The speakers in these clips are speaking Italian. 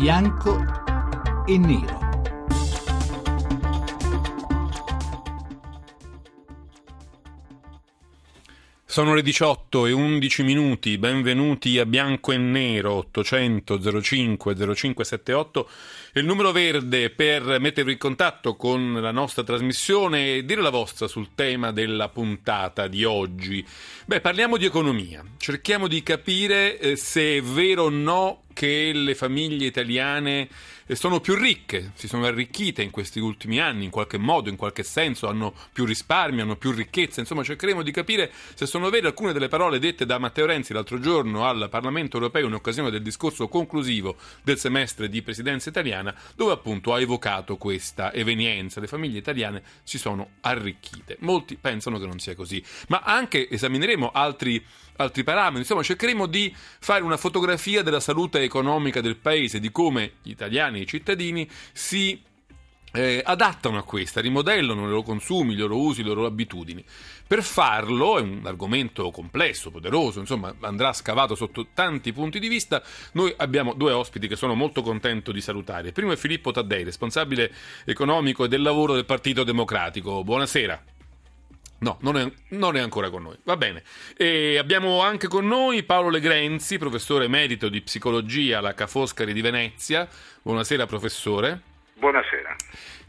bianco e nero. Sono le 18 e 11 minuti, benvenuti a Bianco e Nero 800 05 0578, il numero verde per mettervi in contatto con la nostra trasmissione e dire la vostra sul tema della puntata di oggi. Beh, parliamo di economia, cerchiamo di capire eh, se è vero o no che le famiglie italiane sono più ricche, si sono arricchite in questi ultimi anni, in qualche modo, in qualche senso, hanno più risparmio, hanno più ricchezza. Insomma, cercheremo di capire se sono vere alcune delle parole dette da Matteo Renzi l'altro giorno al Parlamento europeo in occasione del discorso conclusivo del semestre di presidenza italiana, dove appunto ha evocato questa evenienza. Le famiglie italiane si sono arricchite. Molti pensano che non sia così, ma anche esamineremo altri altri parametri. Insomma, cercheremo di fare una fotografia della salute economica del paese, di come gli italiani e i cittadini si eh, adattano a questa, rimodellano i loro consumi, i loro usi, le loro abitudini. Per farlo, è un argomento complesso, poderoso, insomma andrà scavato sotto tanti punti di vista, noi abbiamo due ospiti che sono molto contento di salutare. Il primo è Filippo Taddei, responsabile economico e del lavoro del Partito Democratico. Buonasera. No, non è, non è, ancora con noi. Va bene. E abbiamo anche con noi Paolo Legrenzi, professore emerito di psicologia alla Ca' Foscari di Venezia. Buonasera, professore. Buonasera.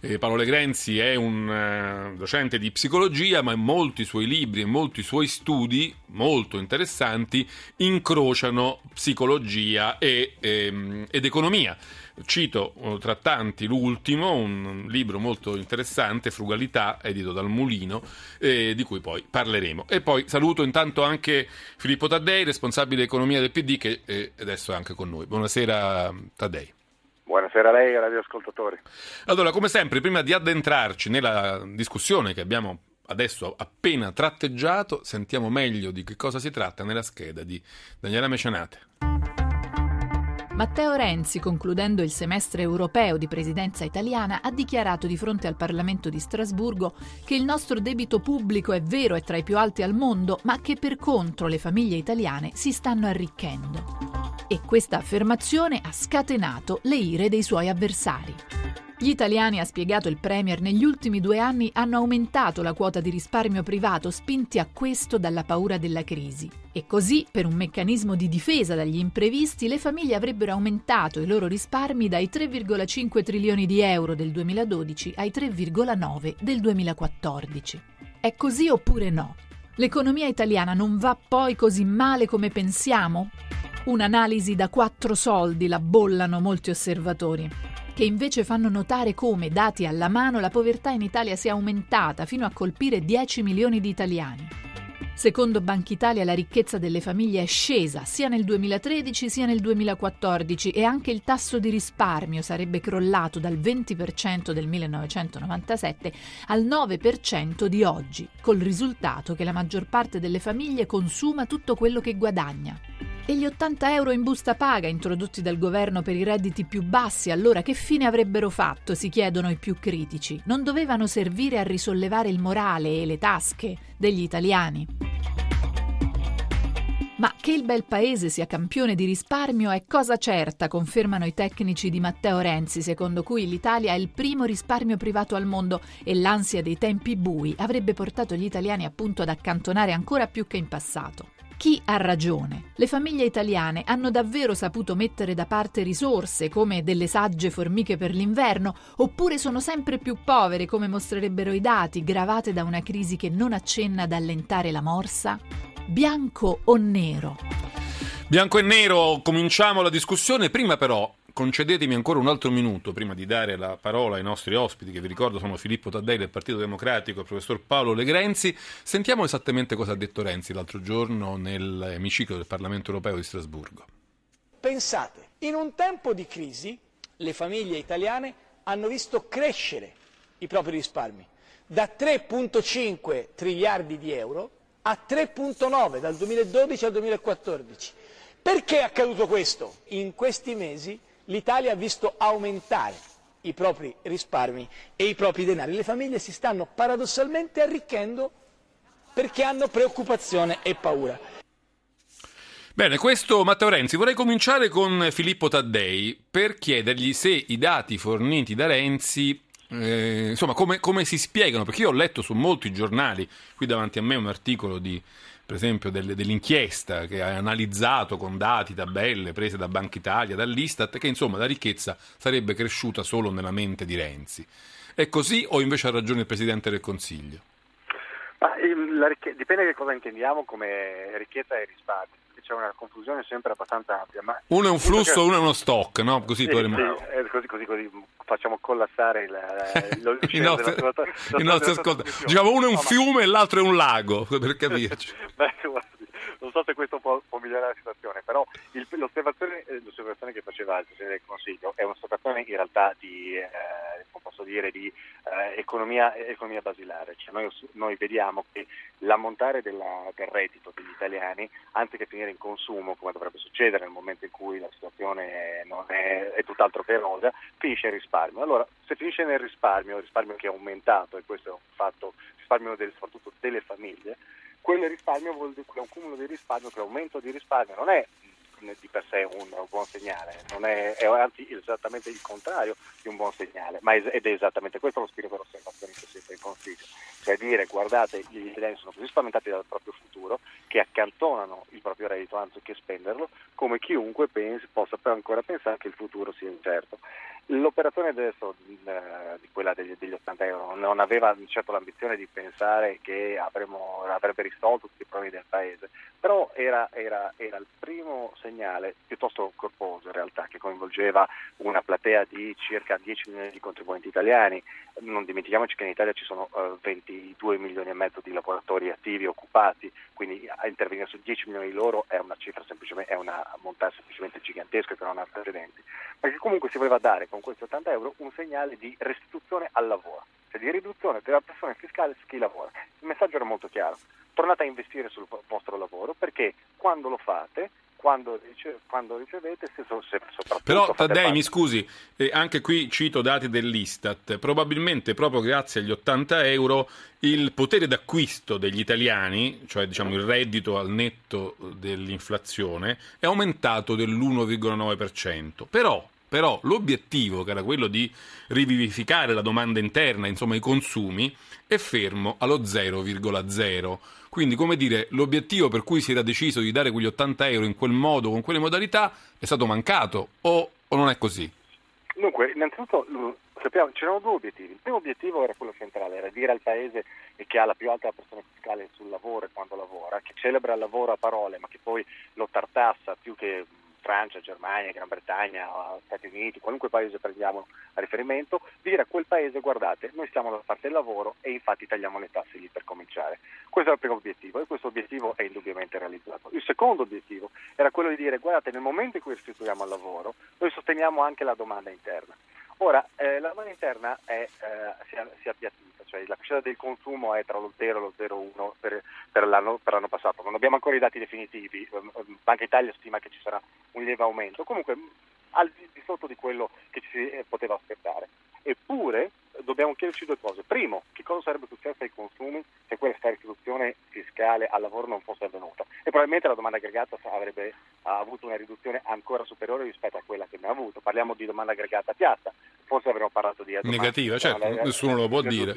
Eh, Paolo Legrenzi è un uh, docente di psicologia, ma molti suoi libri e molti suoi studi, molto interessanti, incrociano psicologia e, ehm, ed economia. Cito uh, tra tanti l'ultimo, un libro molto interessante, Frugalità, edito dal Mulino, eh, di cui poi parleremo. E poi saluto intanto anche Filippo Taddei, responsabile economia del PD, che eh, adesso è anche con noi. Buonasera Taddei. Buonasera a lei e ai radioascoltatori. Allora, come sempre, prima di addentrarci nella discussione che abbiamo adesso appena tratteggiato, sentiamo meglio di che cosa si tratta nella scheda di Daniela Mecenate. Matteo Renzi, concludendo il semestre europeo di presidenza italiana, ha dichiarato di fronte al Parlamento di Strasburgo che il nostro debito pubblico è vero è tra i più alti al mondo, ma che per contro le famiglie italiane si stanno arricchendo e questa affermazione ha scatenato le ire dei suoi avversari. Gli italiani, ha spiegato il Premier, negli ultimi due anni hanno aumentato la quota di risparmio privato spinti a questo dalla paura della crisi. E così, per un meccanismo di difesa dagli imprevisti, le famiglie avrebbero aumentato i loro risparmi dai 3,5 trilioni di euro del 2012 ai 3,9 del 2014. È così oppure no? L'economia italiana non va poi così male come pensiamo? Un'analisi da quattro soldi la bollano molti osservatori, che invece fanno notare come, dati alla mano, la povertà in Italia sia aumentata fino a colpire 10 milioni di italiani. Secondo Banca Italia la ricchezza delle famiglie è scesa sia nel 2013 sia nel 2014 e anche il tasso di risparmio sarebbe crollato dal 20% del 1997 al 9% di oggi, col risultato che la maggior parte delle famiglie consuma tutto quello che guadagna. E gli 80 euro in busta paga introdotti dal governo per i redditi più bassi, allora che fine avrebbero fatto, si chiedono i più critici? Non dovevano servire a risollevare il morale e le tasche degli italiani? Ma che il bel paese sia campione di risparmio è cosa certa, confermano i tecnici di Matteo Renzi, secondo cui l'Italia è il primo risparmio privato al mondo e l'ansia dei tempi bui avrebbe portato gli italiani appunto ad accantonare ancora più che in passato. Chi ha ragione? Le famiglie italiane hanno davvero saputo mettere da parte risorse come delle sagge formiche per l'inverno, oppure sono sempre più povere come mostrerebbero i dati, gravate da una crisi che non accenna ad allentare la morsa? Bianco o nero? Bianco e nero, cominciamo la discussione. Prima però concedetemi ancora un altro minuto prima di dare la parola ai nostri ospiti, che vi ricordo sono Filippo Taddei del Partito Democratico e il professor Paolo Legrenzi. Sentiamo esattamente cosa ha detto Renzi l'altro giorno nell'emiciclo del Parlamento europeo di Strasburgo. Pensate, in un tempo di crisi le famiglie italiane hanno visto crescere i propri risparmi da 3,5 triliardi di euro a 3,9 dal 2012 al 2014. Perché è accaduto questo? In questi mesi l'Italia ha visto aumentare i propri risparmi e i propri denari. Le famiglie si stanno paradossalmente arricchendo perché hanno preoccupazione e paura. Bene, questo Matteo Renzi. Vorrei cominciare con Filippo Taddei per chiedergli se i dati forniti da Renzi eh, insomma, come, come, si spiegano? Perché io ho letto su molti giornali, qui davanti a me un articolo di, per esempio, del, dell'inchiesta che ha analizzato con dati, tabelle prese da Banca Italia, dall'Istat, che insomma la ricchezza sarebbe cresciuta solo nella mente di Renzi. È così o invece ha ragione il Presidente del Consiglio? Ma, il, ricche- dipende che cosa intendiamo come ricchezza e risparmio c'è una confusione sempre abbastanza ampia. Ma uno è un flusso, che... uno è uno stock, no? Così, sì, sì, eh, così, così, così, facciamo collassare il, I nostri, i nostri ascoltatori. Diciamo uno è un no, fiume ma... e l'altro è un lago, per capirci. Beh, non so se questo può, può migliorare la situazione, però il, l'osservazione, eh, l'osservazione, che faceva il Presidente del Consiglio è un'osservazione in realtà di, eh, posso dire, di eh, economia, economia, basilare. Cioè noi, noi, vediamo che l'ammontare della, del reddito degli italiani, anziché finire in consumo, come dovrebbe succedere nel momento in cui la situazione è, è tutt'altro che rosa, finisce in risparmio. Allora, se finisce nel risparmio, il risparmio che è aumentato, e questo è un fatto, risparmio del, soprattutto delle famiglie, quel risparmio vuol dire, un cumulo di risparmio, quell'aumento di risparmio non è di per sé un buon segnale, è, è, anzi esattamente il contrario di un buon segnale, è, ed è esattamente questo lo spirito dell'osservazione che si fa in Consiglio, cioè dire guardate gli italiani sono così spaventati dal proprio futuro che accantonano il proprio reddito anziché spenderlo, come chiunque pensi, possa ancora pensare che il futuro sia incerto. L'operazione adesso di quella degli, degli 80 euro non aveva certo l'ambizione di pensare che avremmo, avrebbe risolto tutti i problemi del Paese, però era, era, era, il primo segnale piuttosto corposo in realtà che coinvolgeva una platea di circa 10 milioni di contribuenti italiani. Non dimentichiamoci che in Italia ci sono uh, eh, 22 milioni e mezzo di lavoratori attivi occupati, quindi intervenire su 10 milioni di loro è una cifra semplicemente, è una montagna semplicemente gigantesca che non ha precedenti, ma che comunque si voleva dare con questi 80 euro un segnale di restituzione al lavoro, cioè di riduzione della pressione fiscale su chi lavora. Il messaggio era molto chiaro, tornate a investire sul vostro lavoro perché quando lo fate quando, rice- quando, ricevete, se, se soprattutto... Però Taddei, mi scusi, eh, anche qui cito dati dell'Istat, probabilmente proprio grazie agli 80 euro il potere d'acquisto degli italiani, cioè diciamo il reddito al netto dell'inflazione, è aumentato dell'1,9%. Però però l'obiettivo, che era quello di rivivificare la domanda interna, insomma i consumi, è fermo allo 0,0. Quindi, come dire, l'obiettivo per cui si era deciso di dare quegli 80 euro in quel modo, con quelle modalità, è stato mancato o, o non è così? Dunque, innanzitutto sappiamo, c'erano due obiettivi. Il primo obiettivo era quello centrale, era dire al Paese che ha la più alta pressione fiscale sul lavoro e quando lavora, che celebra il lavoro a parole, ma che poi lo tartassa più che Francia, Germania, Gran Bretagna, Stati Uniti, qualunque paese prendiamo a riferimento, dire a quel paese guardate, noi stiamo dalla parte del lavoro e infatti tagliamo le tasse lì per cominciare. Questo è il primo obiettivo e questo obiettivo è indubbiamente realizzato. Il secondo obiettivo era quello di dire guardate, nel momento in cui restituiamo al lavoro, noi sosteniamo anche la domanda interna. Ora, eh, la domanda interna è, eh, si, si cioè la crescita del consumo è tra lo 0 e lo 0,1 per, per, l'anno, per, l'anno, passato. Non abbiamo ancora i dati definitivi, ehm, ehm, Banca Italia stima che ci sarà un lieve aumento, comunque al di sotto di quello che ci si eh, poteva aspettare. Eppure dobbiamo chiederci due cose. Primo, che cosa sarebbe successo ai consumi se questa restituzione fiscale al lavoro non fosse avvenuta? E probabilmente la domanda aggregata avrebbe avuto una riduzione ancora superiore rispetto a quella che ha avuto. Parliamo di domanda aggregata piatta, forse avremmo parlato di negativa, certo, la, nessuno lo può dire.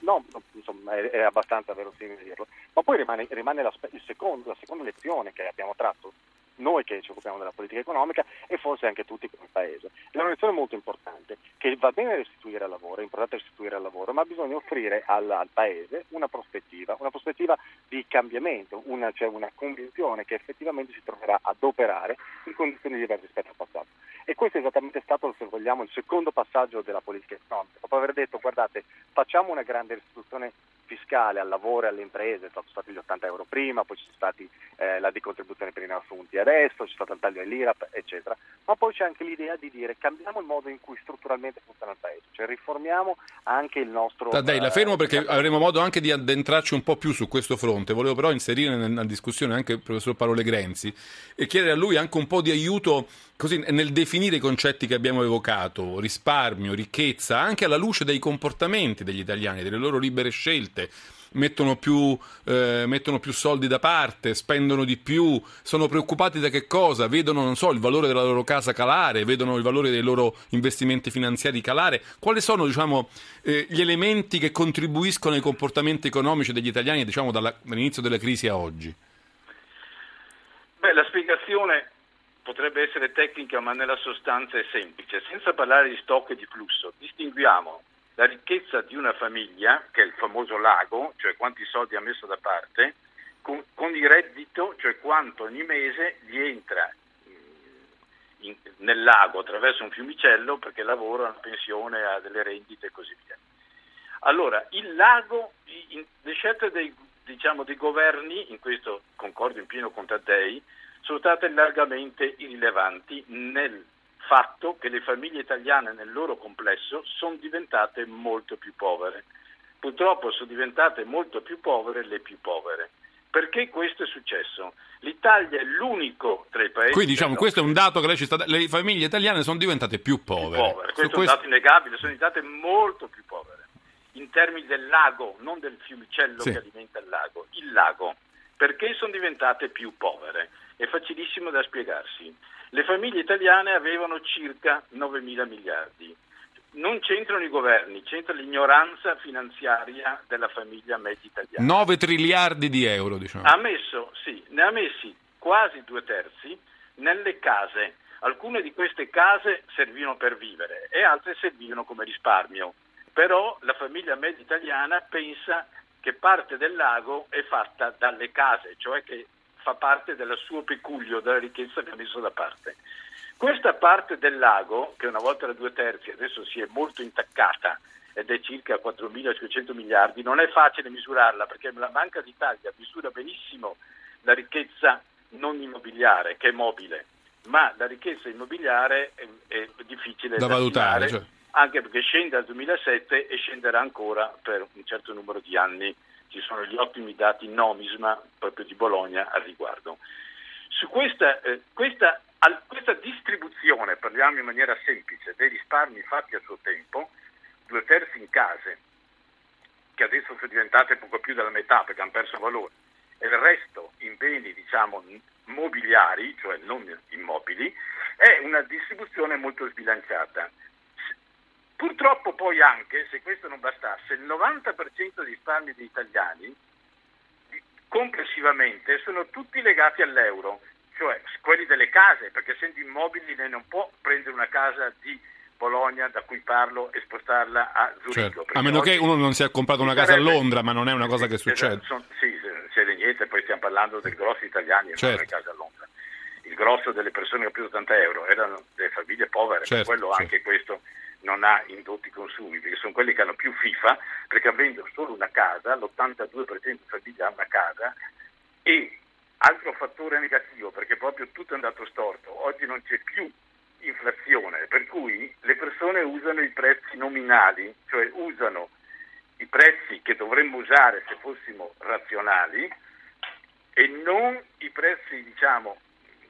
No, insomma, è, è abbastanza verosimile dirlo. Ma poi rimane, rimane la, secondo, la seconda lezione che abbiamo tratto noi che ci occupiamo della politica economica e forse anche tutti come Paese. È una lezione molto importante, che va bene restituire al lavoro, è importante restituire al lavoro, ma bisogna offrire al, al Paese una prospettiva, una prospettiva di cambiamento, una, cioè una convinzione che effettivamente si troverà ad operare in condizioni diverse rispetto al passato. E questo è esattamente stato, se vogliamo, il secondo passaggio della politica economica. Dopo aver detto, guardate, facciamo una grande restituzione fiscale al lavoro e alle imprese, sono stati gli 80 euro prima, poi sono stati eh, la decontribuzione per i neoassunti adesso, c'è stato il taglio dell'IRAP, eccetera. Ma poi c'è anche l'idea di dire cambiamo il modo in cui strutturalmente funziona il Paese, cioè riformiamo anche il nostro... Dai, la fermo perché eh, avremo modo anche di addentrarci un po' più su questo fronte. Volevo però inserire nella discussione anche il professor Paolo Grenzi e chiedere a lui anche un po' di aiuto così, nel definire i concetti che abbiamo evocato, risparmio, ricchezza, anche alla luce dei comportamenti degli italiani, delle loro libere scelte mettono più, eh, mettono più soldi da parte, spendono di più, sono preoccupati da che cosa? Vedono, so, il valore della loro casa calare, vedono il valore dei loro investimenti finanziari calare. Quali sono, diciamo, eh, gli elementi che contribuiscono ai comportamenti economici degli italiani, diciamo, dalla, dall'inizio della crisi a oggi? Beh, la spiegazione potrebbe essere tecnica, ma nella sostanza è semplice. Senza parlare di stock e di flusso, distinguiamo la ricchezza di una famiglia, che è il famoso lago, cioè quanti soldi ha messo da parte, con, con il reddito, cioè quanto ogni mese gli entra in, nel lago attraverso un fiumicello perché lavora, ha una pensione, ha delle rendite e così via. Allora, il lago, in, le scelte dei, diciamo, dei governi, in questo concordo in pieno con Taddei, sono state largamente irrilevanti nel fatto che le famiglie italiane nel loro complesso sono diventate molto più povere. Purtroppo sono diventate molto più povere le più povere. Perché questo è successo? L'Italia è l'unico tra i paesi. Quindi diciamo, questo è un dato che lei ci sta Le famiglie italiane sono diventate più povere. Più povere. Questo, questo è un dato innegabile, sono diventate molto più povere. In termini del lago, non del fiumicello sì. che alimenta il lago, il lago. Perché sono diventate più povere? È facilissimo da spiegarsi. Le famiglie italiane avevano circa 9 mila miliardi. Non c'entrano i governi, c'entra l'ignoranza finanziaria della famiglia media italiana. 9 triliardi di euro, diciamo. Ha messo, sì, ne ha messi quasi due terzi nelle case. Alcune di queste case servivano per vivere e altre servivano come risparmio. Però la famiglia media italiana pensa che parte del lago è fatta dalle case, cioè che fa parte del suo peculio, della ricchezza che ha messo da parte. Questa parte del lago, che una volta era due terzi, adesso si è molto intaccata ed è circa 4.500 miliardi, non è facile misurarla perché la Banca d'Italia misura benissimo la ricchezza non immobiliare, che è mobile, ma la ricchezza immobiliare è, è difficile da, da valutare, cioè. anche perché scende dal 2007 e scenderà ancora per un certo numero di anni ci sono gli ottimi dati Nomisma proprio di Bologna al riguardo. Su questa, eh, questa, al, questa distribuzione, parliamo in maniera semplice, dei risparmi fatti a suo tempo, due terzi in case, che adesso sono diventate poco più della metà perché hanno perso valore, e il resto in beni diciamo mobiliari, cioè non immobili, è una distribuzione molto sbilanciata. Purtroppo poi anche, se questo non bastasse, il 90% dei risparmi degli italiani complessivamente sono tutti legati all'euro, cioè quelli delle case, perché essendo immobili lei non può prendere una casa di Bologna da cui parlo e spostarla a Zurigo. Certo. A meno che uno non si è comprato una casa a Londra, ma non è una cosa che succede. Sono, sì, c'è niente, poi stiamo parlando del grosso italiani, certo. non è casa a Londra. Il grosso delle persone che hanno preso 80 euro erano delle famiglie povere, certo, quello certo. anche questo non ha indotti consumi, perché sono quelli che hanno più FIFA, perché avendo solo una casa, l'82% di famiglie ha una casa, e altro fattore negativo, perché proprio tutto è andato storto, oggi non c'è più inflazione, per cui le persone usano i prezzi nominali, cioè usano i prezzi che dovremmo usare se fossimo razionali e non i prezzi diciamo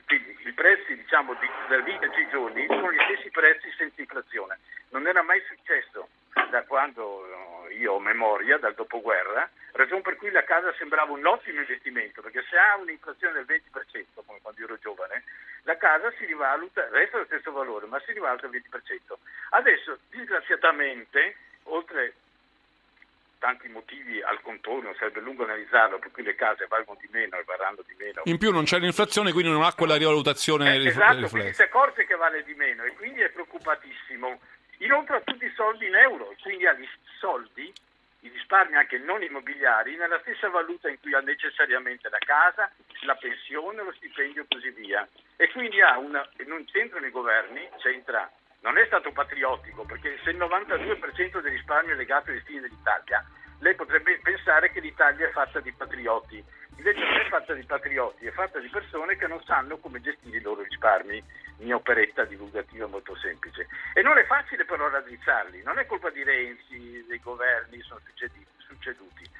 quindi i prezzi diciamo, di, della vita di giorni sono gli stessi prezzi senza inflazione. Non era mai successo da quando io ho memoria, dal dopoguerra, ragione per cui la casa sembrava un ottimo investimento, perché se ha un'inflazione del 20%, come quando ero giovane, la casa si rivaluta, resta lo stesso valore, ma si rivaluta al 20%. Adesso, disgraziatamente, oltre tanti motivi al contorno, sarebbe lungo analizzarlo, per cui le case valgono di meno e varranno di meno. In più non c'è l'inflazione, quindi non ha quella rivalutazione eh, Esatto, quindi si accorge che vale di meno e quindi è preoccupatissimo. Inoltre ha tutti i soldi in euro, quindi ha gli soldi, i risparmi anche non immobiliari, nella stessa valuta in cui ha necessariamente la casa, la pensione, lo stipendio e così via. E quindi ha una, non c'entrano i governi, c'entra non è stato patriottico, perché se il 92% del risparmio è legato ai destini dell'Italia, lei potrebbe pensare che l'Italia è fatta di patrioti. Invece non è fatta di patrioti, è fatta di persone che non sanno come gestire i loro risparmi. Mia operetta divulgativa molto semplice. E non è facile però raddrizzarli, non è colpa di Renzi, dei governi, sono succeduti.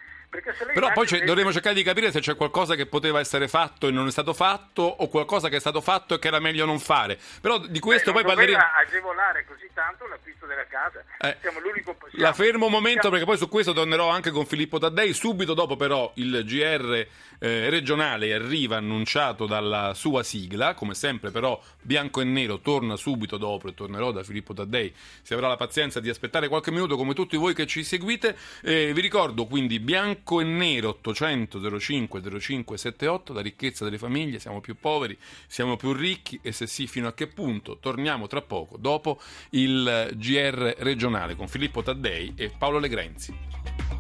Però poi invece... dovremmo cercare di capire se c'è qualcosa che poteva essere fatto e non è stato fatto o qualcosa che è stato fatto e che era meglio non fare. Però di questo Beh, poi non parleremo. agevolare così tanto l'acquisto della casa. Eh, Siamo l'unico siamo- La fermo un momento siamo- perché poi su questo tornerò anche con Filippo Taddei. Subito dopo, però, il GR eh, regionale arriva annunciato dalla sua sigla. Come sempre, però, bianco e nero torna subito dopo e tornerò da Filippo Taddei. Se avrà la pazienza di aspettare qualche minuto, come tutti voi che ci seguite. Eh, vi ricordo quindi bianco e nero 800 05 05 78. La ricchezza delle famiglie. Siamo più poveri, siamo più ricchi e se sì, fino a che punto? Torniamo tra poco dopo il GR regionale con Filippo Taddei e Paolo Legrenzi.